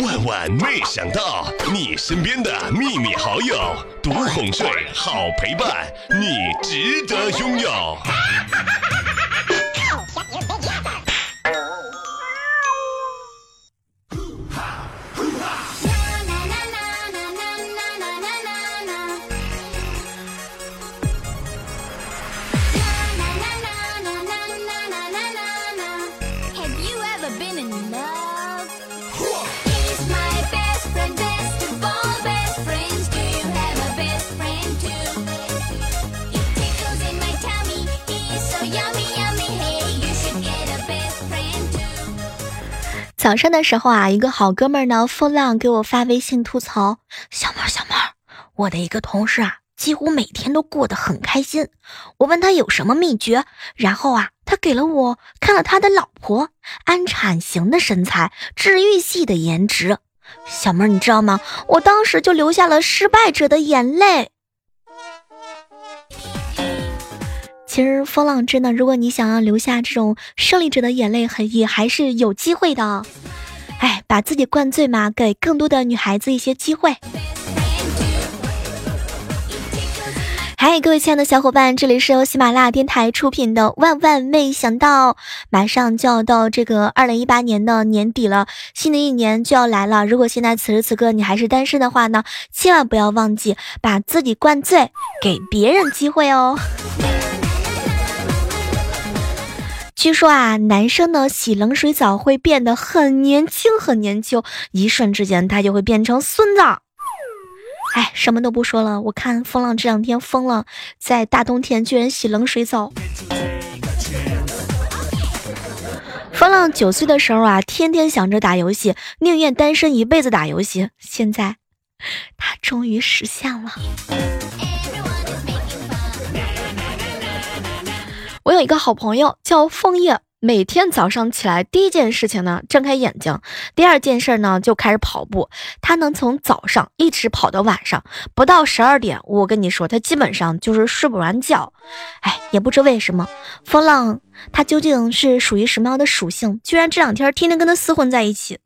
万万没想到，你身边的秘密好友，独哄睡，好陪伴，你值得拥有。早上的时候啊，一个好哥们儿呢，风浪给我发微信吐槽：“小妹，小妹，我的一个同事啊，几乎每天都过得很开心。我问他有什么秘诀，然后啊，他给了我看了他的老婆，安产型的身材，治愈系的颜值。小妹儿，你知道吗？我当时就流下了失败者的眼泪。”其实风浪真的，如果你想要留下这种胜利者的眼泪，很也还是有机会的。哎，把自己灌醉嘛，给更多的女孩子一些机会。嗨，各位亲爱的小伙伴，这里是由喜马拉雅电台出品的《万万没想到》。马上就要到这个二零一八年的年底了，新的一年就要来了。如果现在此时此刻你还是单身的话呢，千万不要忘记把自己灌醉，给别人机会哦。据说啊，男生呢洗冷水澡会变得很年轻，很年轻，一瞬之间他就会变成孙子。哎，什么都不说了，我看风浪这两天疯了，在大冬天居然洗冷水澡。风浪九岁的时候啊，天天想着打游戏，宁愿单身一辈子打游戏。现在，他终于实现了。我有一个好朋友叫枫叶，每天早上起来第一件事情呢，睁开眼睛，第二件事呢就开始跑步。他能从早上一直跑到晚上，不到十二点，我跟你说，他基本上就是睡不完觉。哎，也不知为什么，风浪他究竟是属于什么样的属性，居然这两天天天跟他厮混在一起。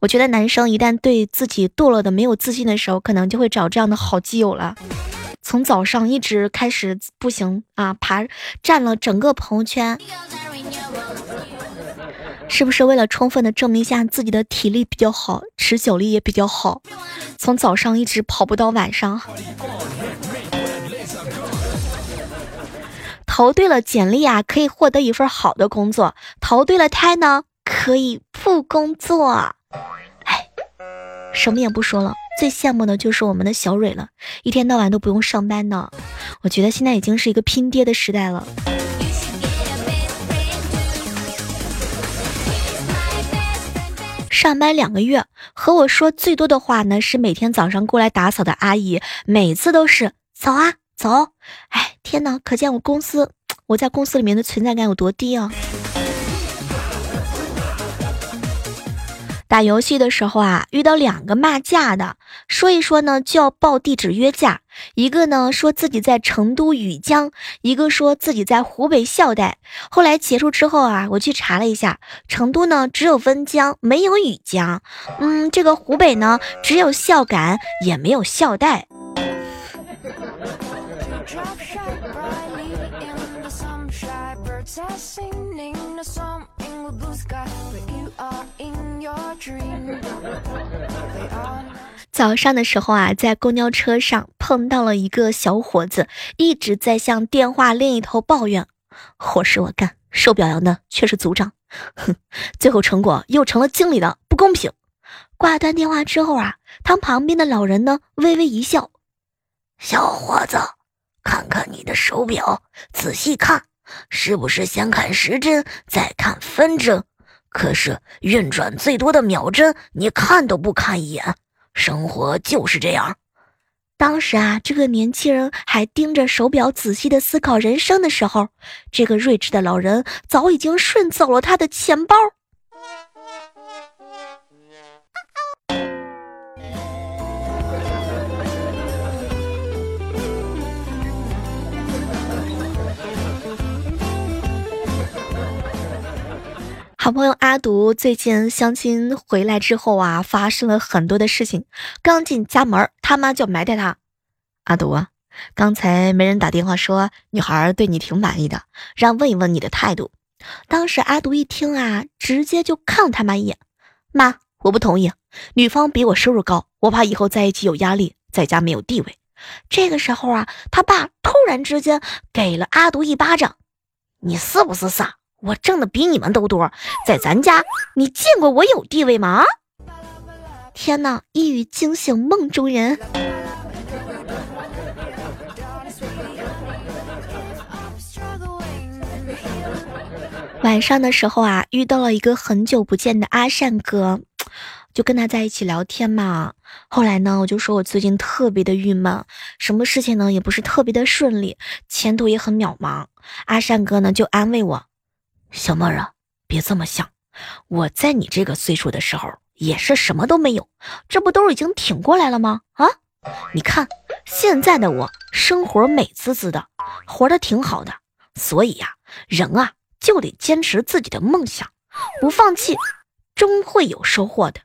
我觉得男生一旦对自己堕落的没有自信的时候，可能就会找这样的好基友了。从早上一直开始步行啊，爬占了整个朋友圈，是不是为了充分的证明一下自己的体力比较好，持久力也比较好？从早上一直跑步到晚上，投对了简历啊，可以获得一份好的工作；投对了胎呢，可以不工作。哎，什么也不说了。最羡慕的就是我们的小蕊了，一天到晚都不用上班呢。我觉得现在已经是一个拼爹的时代了。上班两个月，和我说最多的话呢是每天早上过来打扫的阿姨，每次都是走啊走。哎，天哪，可见我公司我在公司里面的存在感有多低啊！打游戏的时候啊，遇到两个骂架的，说一说呢就要报地址约架。一个呢说自己在成都雨江，一个说自己在湖北孝带。后来结束之后啊，我去查了一下，成都呢只有温江，没有雨江。嗯，这个湖北呢只有孝感，也没有孝岱。早上的时候啊，在公交车上碰到了一个小伙子，一直在向电话另一头抱怨：“活是我干，受表扬的却是组长。”哼，最后成果又成了经理的不公平。挂断电话之后啊，他旁边的老人呢微微一笑：“小伙子，看看你的手表，仔细看，是不是先看时针，再看分针？”可是运转最多的秒针，你看都不看一眼。生活就是这样。当时啊，这个年轻人还盯着手表仔细的思考人生的时候，这个睿智的老人早已经顺走了他的钱包。好朋友阿独最近相亲回来之后啊，发生了很多的事情。刚进家门，他妈就埋汰他：“阿独啊，刚才没人打电话说女孩对你挺满意的，让问一问你的态度。”当时阿独一听啊，直接就看了他妈一眼：“妈，我不同意，女方比我收入高，我怕以后在一起有压力，在家没有地位。”这个时候啊，他爸突然之间给了阿独一巴掌：“你是不是傻？我挣的比你们都多，在咱家你见过我有地位吗？”天哪！一语惊醒梦中人。晚上的时候啊，遇到了一个很久不见的阿善哥。就跟他在一起聊天嘛。后来呢，我就说我最近特别的郁闷，什么事情呢也不是特别的顺利，前途也很渺茫。阿善哥呢就安慰我：“小妹儿啊，别这么想，我在你这个岁数的时候也是什么都没有，这不都已经挺过来了吗？啊，你看现在的我，生活美滋滋的，活得挺好的。所以呀，人啊就得坚持自己的梦想，不放弃，终会有收获的。”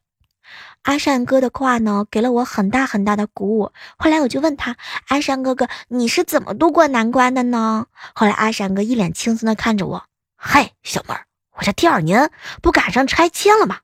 阿善哥的话呢，给了我很大很大的鼓舞。后来我就问他：“阿善哥哥，你是怎么度过难关的呢？”后来阿善哥一脸轻松的看着我：“嗨，小妹儿，我这第二年不赶上拆迁了吗？”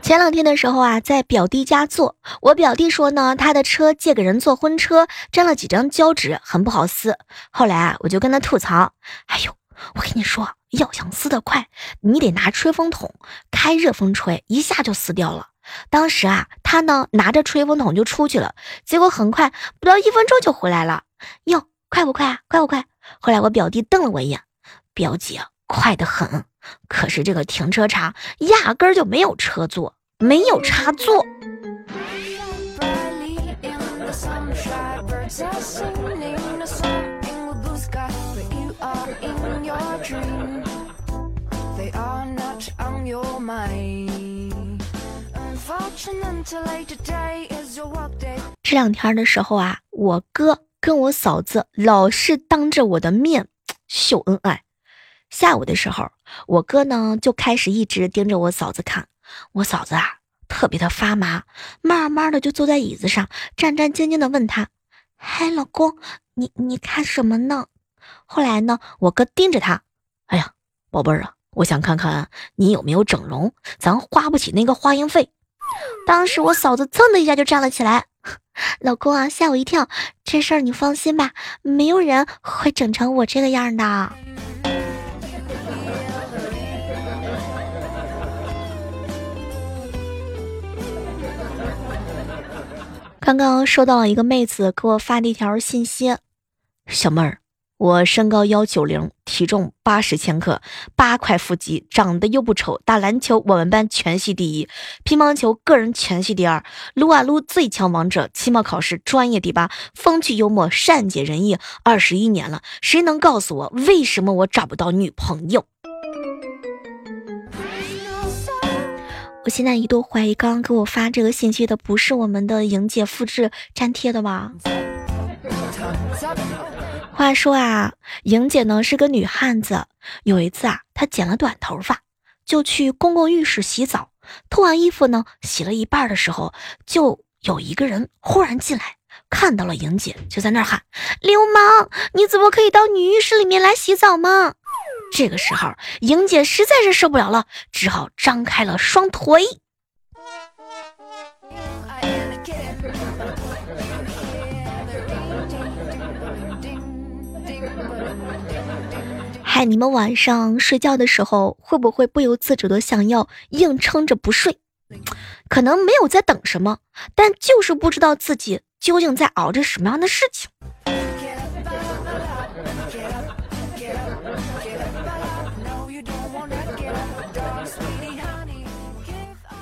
前两天的时候啊，在表弟家坐，我表弟说呢，他的车借给人做婚车，粘了几张胶纸，很不好撕。后来啊，我就跟他吐槽：“哎呦，我跟你说，要想撕得快，你得拿吹风筒开热风吹，一下就撕掉了。”当时啊，他呢拿着吹风筒就出去了，结果很快不到一分钟就回来了。哟，快不快啊？快不快？后来我表弟瞪了我一眼：“表姐，快得很，可是这个停车场压根儿就没有车座。”没有插座。这两天的时候啊，我哥跟我嫂子老是当着我的面秀恩爱。下午的时候，我哥呢就开始一直盯着我嫂子看。我嫂子啊，特别的发麻，慢慢的就坐在椅子上，战战兢兢的问他：“嗨，老公，你你看什么呢？”后来呢，我哥盯着他：“哎呀，宝贝儿啊，我想看看你有没有整容，咱花不起那个化验费。”当时我嫂子噌的一下就站了起来：“ 老公啊，吓我一跳，这事儿你放心吧，没有人会整成我这个样的。”刚刚收到了一个妹子给我发的一条信息，小妹儿，我身高幺九零，体重八十千克，八块腹肌，长得又不丑，打篮球我们班全系第一，乒乓球个人全系第二，撸啊撸最强王者，期末考试专业第八，风趣幽默，善解人意，二十一年了，谁能告诉我为什么我找不到女朋友？我现在一度怀疑，刚刚给我发这个信息的不是我们的莹姐复制粘贴的吧？话说啊，莹姐呢是个女汉子，有一次啊，她剪了短头发，就去公共浴室洗澡，脱完衣服呢，洗了一半的时候，就有一个人忽然进来，看到了莹姐，就在那儿喊：“流氓，你怎么可以到女浴室里面来洗澡吗？”这个时候，莹姐实在是受不了了，只好张开了双腿。嗨，你们晚上睡觉的时候，会不会不由自主的想要硬撑着不睡？可能没有在等什么，但就是不知道自己究竟在熬着什么样的事情。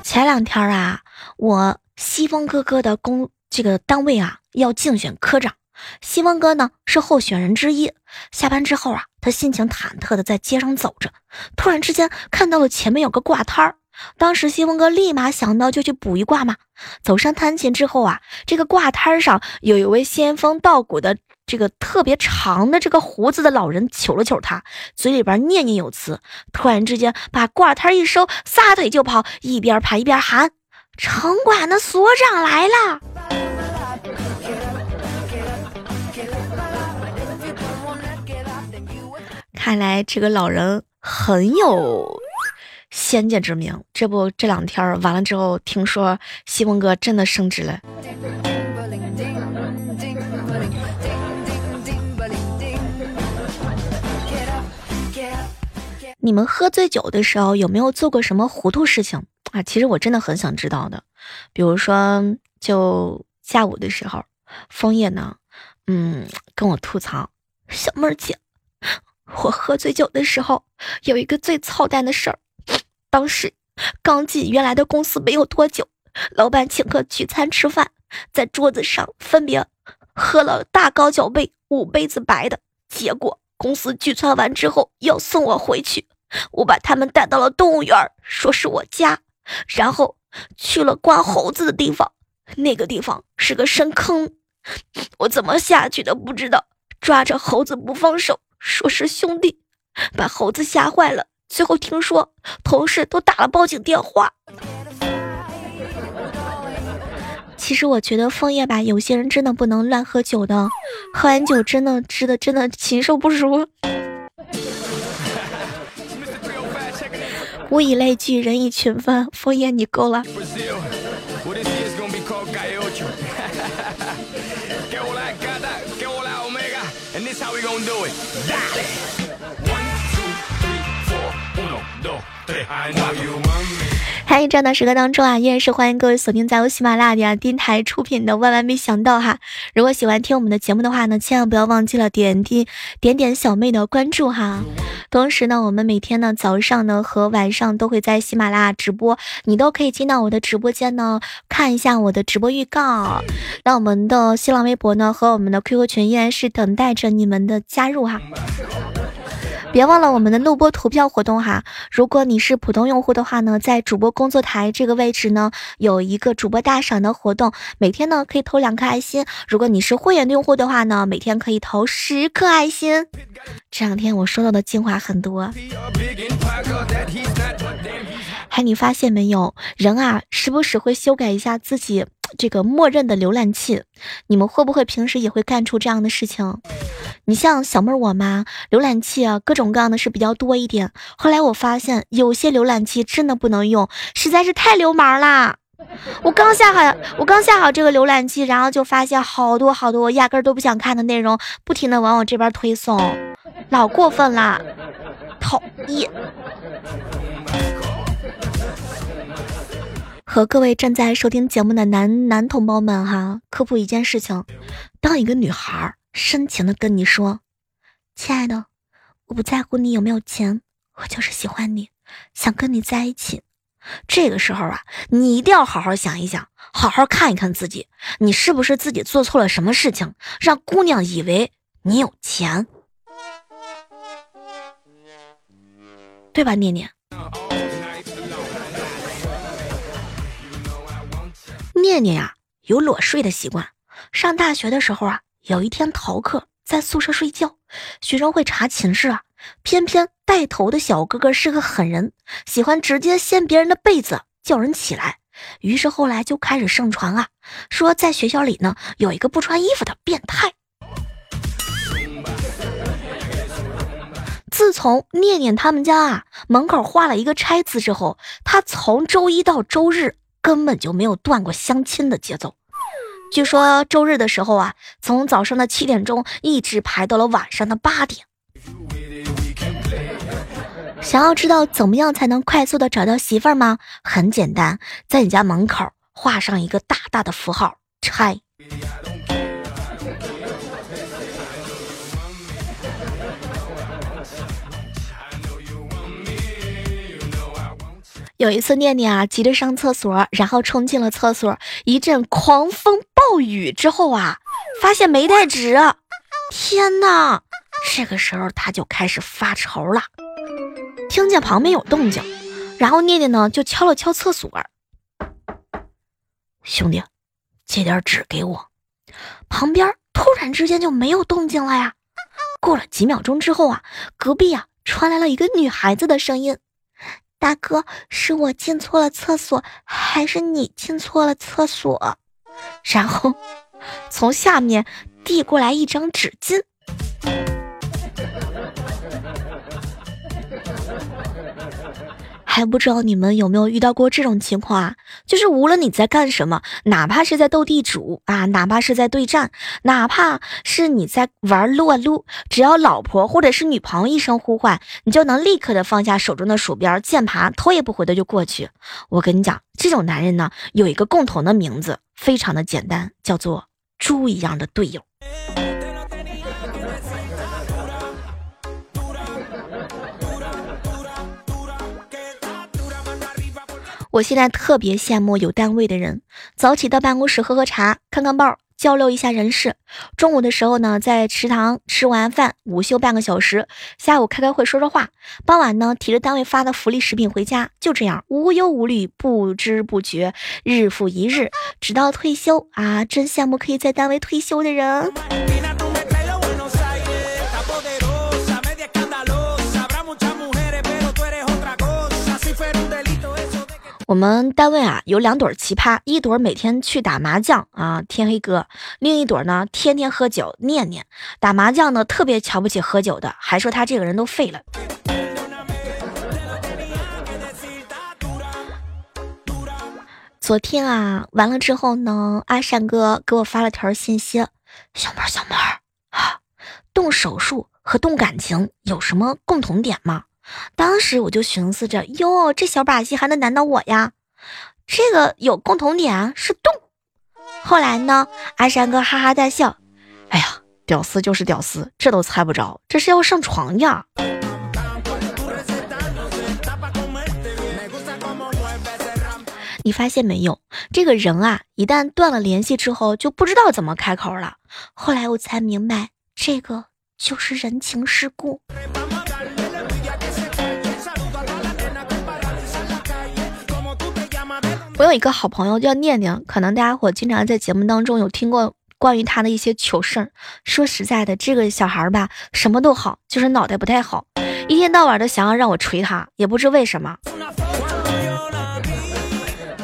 前两天啊，我西风哥哥的工这个单位啊要竞选科长，西风哥呢是候选人之一。下班之后啊，他心情忐忑的在街上走着，突然之间看到了前面有个挂摊儿，当时西风哥立马想到就去卜一卦嘛。走上摊前之后啊，这个卦摊上有一位仙风道骨的这个特别长的这个胡子的老人，求了求他，嘴里边念念有词，突然之间把挂摊一收，撒腿就跑，一边跑一边喊：“城管的所长来了！”看来这个老人很有先见之明。这不，这两天完了之后，听说西风哥真的升职了。你们喝醉酒的时候有没有做过什么糊涂事情啊？其实我真的很想知道的。比如说，就下午的时候，枫叶呢，嗯，跟我吐槽，小妹儿姐。我喝醉酒的时候，有一个最操蛋的事儿。当时刚进原来的公司没有多久，老板请客聚餐吃饭，在桌子上分别喝了大高脚杯五杯子白的。结果公司聚餐完之后要送我回去，我把他们带到了动物园，说是我家，然后去了关猴子的地方。那个地方是个深坑，我怎么下去的不知道，抓着猴子不放手。说是兄弟，把猴子吓坏了。最后听说同事都打了报警电话。其实我觉得枫叶吧，有些人真的不能乱喝酒的，喝完酒真的吃的真的禽兽不如。物以类聚，人以群分。枫叶，你够了。And this how we gonna do it. Dale. One, two, three, four. Uno, dos, tres. I know you want me. 嗨，这样的时刻当中啊，依然是欢迎各位锁定在由喜马拉雅电台出品的《万万没想到》哈。如果喜欢听我们的节目的话呢，千万不要忘记了点滴点点小妹的关注哈。同时呢，我们每天呢早上呢和晚上都会在喜马拉雅直播，你都可以进到我的直播间呢看一下我的直播预告。那我们的新浪微博呢和我们的 QQ 群依然是等待着你们的加入哈。别忘了我们的录播投票活动哈！如果你是普通用户的话呢，在主播工作台这个位置呢，有一个主播大赏的活动，每天呢可以投两颗爱心。如果你是会员的用户的话呢，每天可以投十颗爱心。这两天我收到的精华很多。还你发现没有，人啊，时不时会修改一下自己这个默认的浏览器。你们会不会平时也会干出这样的事情？你像小妹儿我嘛，浏览器啊，各种各样的是比较多一点。后来我发现有些浏览器真的不能用，实在是太流氓啦！我刚下好，我刚下好这个浏览器，然后就发现好多好多我压根儿都不想看的内容，不停的往我这边推送，老过分啦，讨厌！和各位正在收听节目的男男同胞们哈，科普一件事情：当一个女孩。深情的跟你说，亲爱的，我不在乎你有没有钱，我就是喜欢你，想跟你在一起。这个时候啊，你一定要好好想一想，好好看一看自己，你是不是自己做错了什么事情，让姑娘以为你有钱，对吧，念念？念念呀，有裸睡的习惯，上大学的时候啊。有一天逃课在宿舍睡觉，学生会查寝室啊，偏偏带头的小哥哥是个狠人，喜欢直接掀别人的被子叫人起来。于是后来就开始盛传啊，说在学校里呢有一个不穿衣服的变态。自从念念他们家啊门口画了一个拆字之后，他从周一到周日根本就没有断过相亲的节奏。据说周日的时候啊，从早上的七点钟一直排到了晚上的八点。想要知道怎么样才能快速的找到媳妇儿吗？很简单，在你家门口画上一个大大的符号“拆”。有一次，念念啊急着上厕所，然后冲进了厕所，一阵狂风暴雨之后啊，发现没带纸。天哪！这个时候他就开始发愁了。听见旁边有动静，然后念念呢就敲了敲厕所，兄弟，借点纸给我。旁边突然之间就没有动静了呀。过了几秒钟之后啊，隔壁啊传来了一个女孩子的声音：“大哥，是我进错了厕所，还是你进错了厕所？” 然后从下面递过来一张纸巾。还不知道你们有没有遇到过这种情况啊？就是无论你在干什么，哪怕是在斗地主啊，哪怕是在对战，哪怕是你在玩撸啊撸，只要老婆或者是女朋友一声呼唤，你就能立刻的放下手中的鼠标键盘，头也不回的就过去。我跟你讲，这种男人呢，有一个共同的名字，非常的简单，叫做猪一样的队友。我现在特别羡慕有单位的人，早起到办公室喝喝茶，看看报，交流一下人事。中午的时候呢，在食堂吃完饭，午休半个小时，下午开开会说说话。傍晚呢，提着单位发的福利食品回家，就这样无忧无虑，不知不觉，日复一日，直到退休啊！真羡慕可以在单位退休的人。我们单位啊有两对奇葩，一对每天去打麻将啊，天黑哥；另一对呢天天喝酒，念念打麻将呢特别瞧不起喝酒的，还说他这个人都废了。昨天啊完了之后呢，阿善哥给我发了条信息：小妹儿小妹儿啊，动手术和动感情有什么共同点吗？当时我就寻思着，哟，这小把戏还能难倒我呀？这个有共同点是动。后来呢，阿山哥哈哈大笑，哎呀，屌丝就是屌丝，这都猜不着，这是要上床呀？你发现没有，这个人啊，一旦断了联系之后，就不知道怎么开口了。后来我才明白，这个就是人情世故。我有一个好朋友叫念念，可能大家伙经常在节目当中有听过关于他的一些糗事儿。说实在的，这个小孩吧，什么都好，就是脑袋不太好，一天到晚的想要让我锤他，也不知为什么。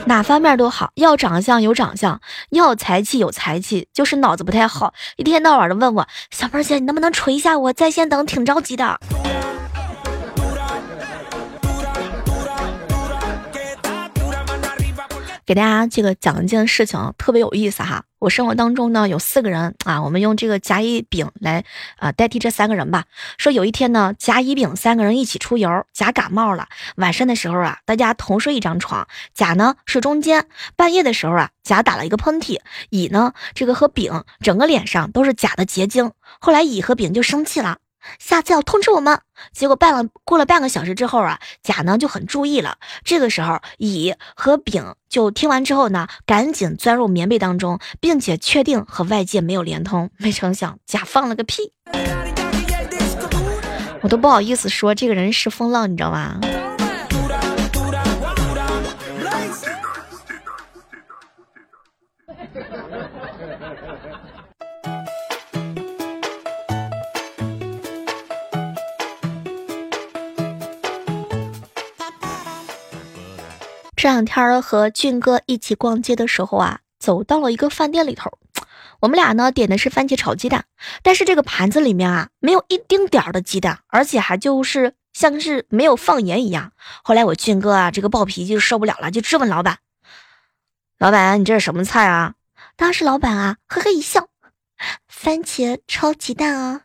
哪方面都好，要长相有长相，要才气有才气，就是脑子不太好，一天到晚的问我小妹姐，你能不能锤一下我？在线等，挺着急的。给大家这个讲一件事情，特别有意思哈。我生活当中呢有四个人啊，我们用这个甲乙丙来啊代替这三个人吧。说有一天呢，甲乙丙三个人一起出游，甲感冒了，晚上的时候啊，大家同睡一张床，甲呢睡中间。半夜的时候啊，甲打了一个喷嚏，乙呢这个和丙整个脸上都是甲的结晶。后来乙和丙就生气了。下次要通知我们。结果半了过了半个小时之后啊，甲呢就很注意了。这个时候，乙和丙就听完之后呢，赶紧钻入棉被当中，并且确定和外界没有连通。没成想，甲放了个屁，我都不好意思说这个人是风浪，你知道吗？这两天和俊哥一起逛街的时候啊，走到了一个饭店里头，我们俩呢点的是番茄炒鸡蛋，但是这个盘子里面啊没有一丁点儿的鸡蛋，而且还就是像是没有放盐一样。后来我俊哥啊这个暴脾气受不了了，就质问老板：“老板，你这是什么菜啊？”当时老板啊呵呵一笑：“番茄炒鸡蛋啊。”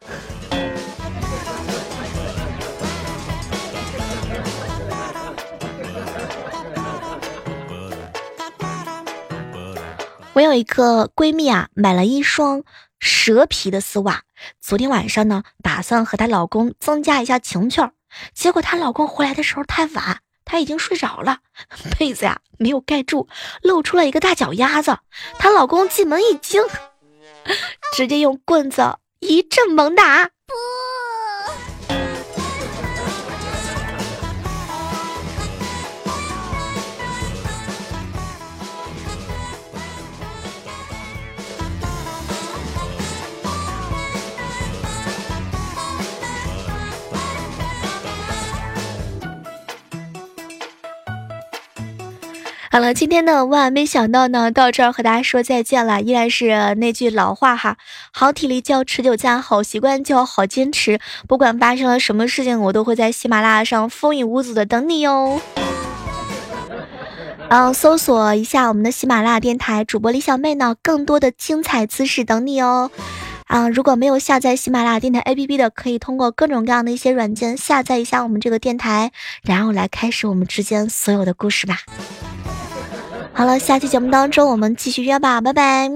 我有一个闺蜜啊，买了一双蛇皮的丝袜。昨天晚上呢，打算和她老公增加一下情趣儿。结果她老公回来的时候太晚，她已经睡着了，被子呀没有盖住，露出了一个大脚丫子。她老公进门一惊，直接用棍子一阵猛打。好了，今天呢，万万没想到呢，到这儿和大家说再见了。依然是那句老话哈，好体力就要持久战，好习惯就要好坚持。不管发生了什么事情，我都会在喜马拉雅上风雨无阻的等你哟。嗯，搜索一下我们的喜马拉雅电台主播李小妹呢，更多的精彩姿势等你哦。啊，如果没有下载喜马拉雅电台 APP 的，可以通过各种各样的一些软件下载一下我们这个电台，然后来开始我们之间所有的故事吧。好了，下期节目当中我们继续约吧，拜拜。